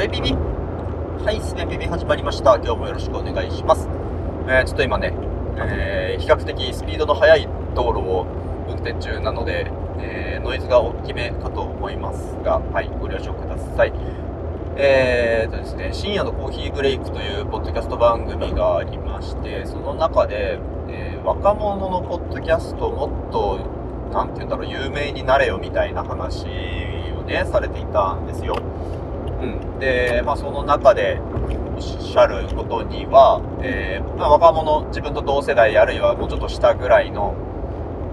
ベビビはい、スベビビ始まりました。今日もよろしくお願いします。えー、ちょっと今ね、えー、比較的スピードの速い道路を運転中なので、えー、ノイズが大きめかと思いますが、はい、ご了承ください。えーとですね、深夜のコーヒーブレイクというポッドキャスト番組がありまして、その中で、えー若者のポッドキャストをもっと、なんて言うんだろう、有名になれよみたいな話をね、されていたんですよ。うん。で、まあその中でおっしゃることには、えーまあ、若者、自分と同世代あるいはもうちょっと下ぐらいの、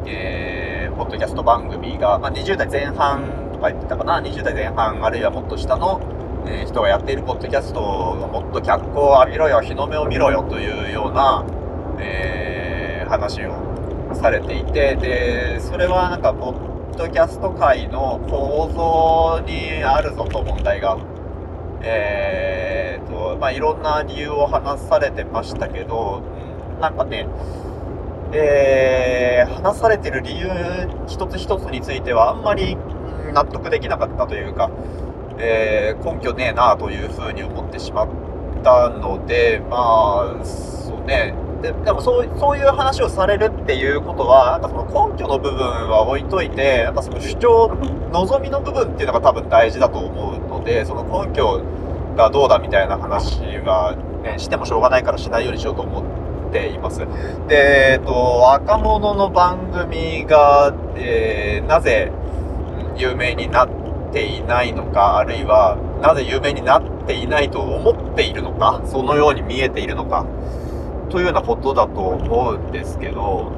えーポッドキャスト番組が、まあ、20代前半とか言ってたかな、20代前半あるいはもっと下の、えー人がやっているポッドキャストがもっと脚光を浴びろよ、日の目を見ろよというような、え話をされていて、で、それはなんか、ポッドキャスト界の構造にあるぞと問題が、えーと、まあ、いろんな理由を話されてましたけど、うんなんかね、えー話されてる理由一つ一つについてはあんまりうん納得できなかったというか、えー根拠ねえなというふうに思ってしまったので、まあ、そうね。ででもそうそういう話をされるっていうことは、なんかその根拠の部分は置いといて、なんかその主張、望みの部分っていうのが多分大事だと思うので、その根拠がどうだみたいな話は、ね、してもしょうがないからしないようにしようと思っています。で、えっと、若者の番組が、えーなぜ有名になっていないのか、あるいは、なぜ有名になっていないと思っているのか、そのように見えているのか、というようなことだと思うんですけど、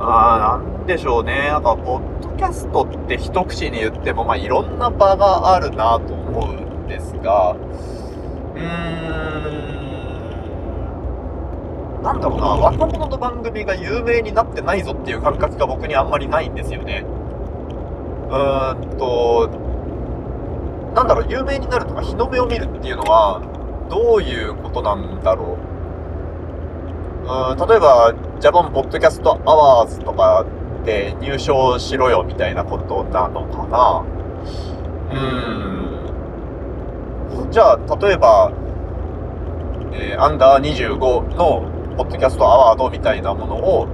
あーなんでしょうね。なんか、ポッドキャストって一口に言っても、まあ、いろんな場があるなと思うんですが、うーん、なんだろうな、若者の番組が有名になってないぞっていう感覚が僕にあんまりないんですよね。うーんと、なんだろう、有名になるとか日の目を見るっていうのは、どういうことなんだろう。うーん例えば、 JAPAN PODCAST AWARDS とかで入賞しろよみたいなことなのかな？うーん。じゃあ、例えば、えーアンダー25のポッドキャストアワードみたいなものを、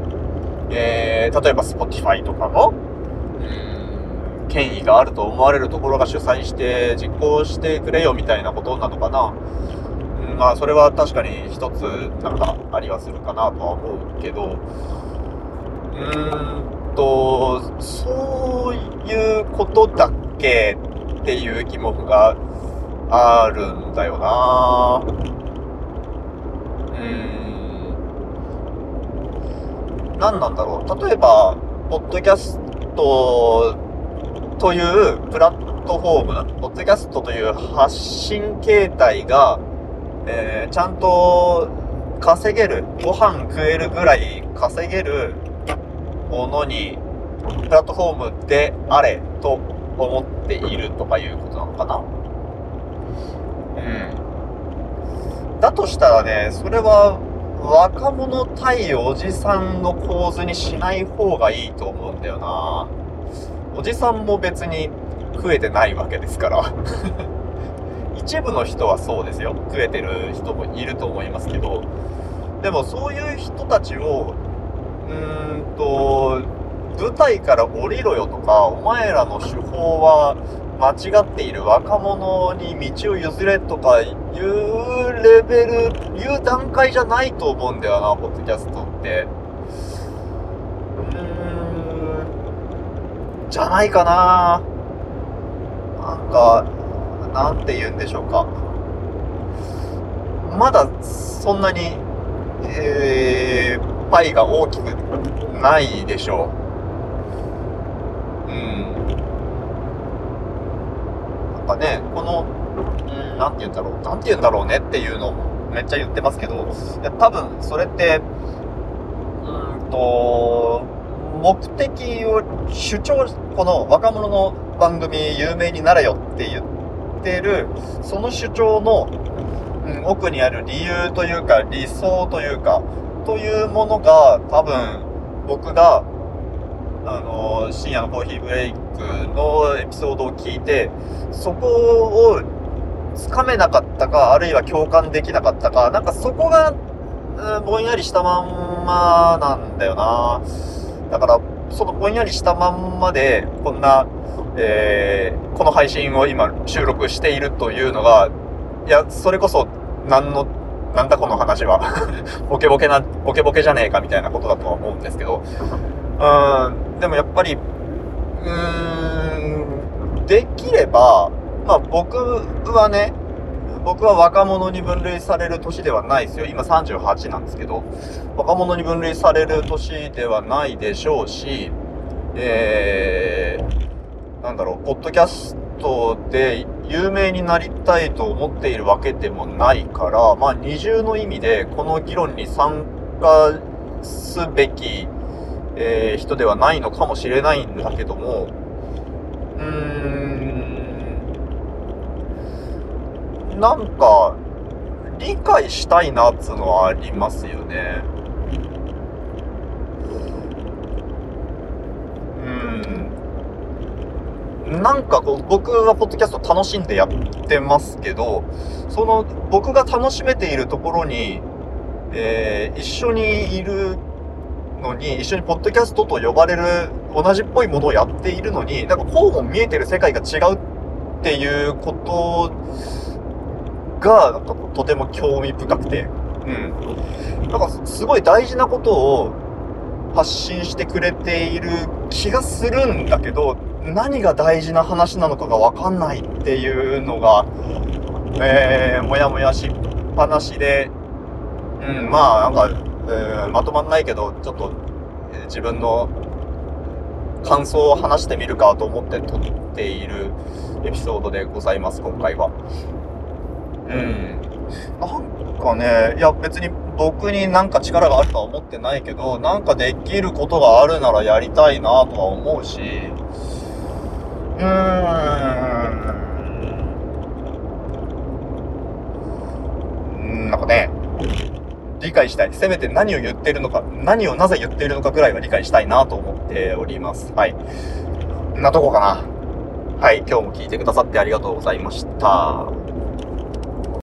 えー例えば Spotify とかの、権威があると思われるところが主催して実行してくれよみたいなことなのかな？うんまあ、それは確かに一つ、なんか、ありはするかなとは思うけど、うーんと、そういうことだっけっていう疑問があるんだよなうーん。何なんだろう。例えば、ポッドキャストというプラットフォーム、ポッドキャストという発信形態が、えーちゃんと稼げる、ご飯食えるぐらい稼げるものに、プラットフォームであれと思っているとかいうことなのかなうん。だとしたらね、それは若者対おじさんの構図にしない方がいいと思うんだよな。おじさんも別に食えてないわけですから。一部の人はそうですよ。食えてる人もいると思いますけど。でもそういう人たちをうーんと舞台から降りろよとかお前らの手法は間違っている若者に道を譲れとかいうレベルいう段階じゃないと思うんだよなポッドキャストって。うーんじゃないかな。なんかなんて言うんでしょうか。まだそんなに、えー、パイが大きくないでしょう。うん。なんかね、この、うん、なんて言うんだろう、なんて言うんだろうねっていうのをめっちゃ言ってますけど、いや多分それって、うんと、目的を主張、この若者の番組有名になれよって言っててる、その主張の、うん、奥にある理由というか理想というか、というものが多分僕が、あの、深夜のコーヒーブレイクのエピソードを聞いて、そこをつかめなかったか、あるいは共感できなかったか、なんかそこが、うん、ぼんやりしたまんまなんだよな。だから、そのぼんやりしたまんまで、こんな、えー、この配信を今収録しているというのが、いや、それこそ、何の、なんだこの話は。ボケボケな、ボケボケじゃねえかみたいなことだとは思うんですけど、うん、でもやっぱり、うーん、できれば、まあ僕はね、僕は若者に分類される年ではないですよ。今38なんですけど、若者に分類される年ではないでしょうし、えー、なんだろう、ポッドキャストで有名になりたいと思っているわけでもないから、まあ二重の意味でこの議論に参加すべき、えー、人ではないのかもしれないんだけども、うーん、なんか、理解したいなっつうのはありますよね。うん。なんかこう、僕はポッドキャスト楽しんでやってますけど、その、僕が楽しめているところに、えー、一緒にいるのに、一緒にポッドキャストと呼ばれる同じっぽいものをやっているのに、なんかこうも見えてる世界が違うっていうことが、なんかとても興味深くて、うん。なんかすごい大事なことを発信してくれている気がするんだけど、何が大事な話なのかがわかんないっていうのが、えー、もやもやしっぱなしで、うん、まあ、なんか、えー、まとまんないけど、ちょっと、えー、自分の感想を話してみるかと思って撮っているエピソードでございます、今回は。うん。なんかね、いや別に僕になんか力があるとは思ってないけど、なんかできることがあるならやりたいなとは思うし、うーん。なんかね、理解したい。せめて何を言ってるのか、何をなぜ言っているのかぐらいは理解したいなと思っております。はい。なとこかな。はい、今日も聞いてくださってありがとうございました。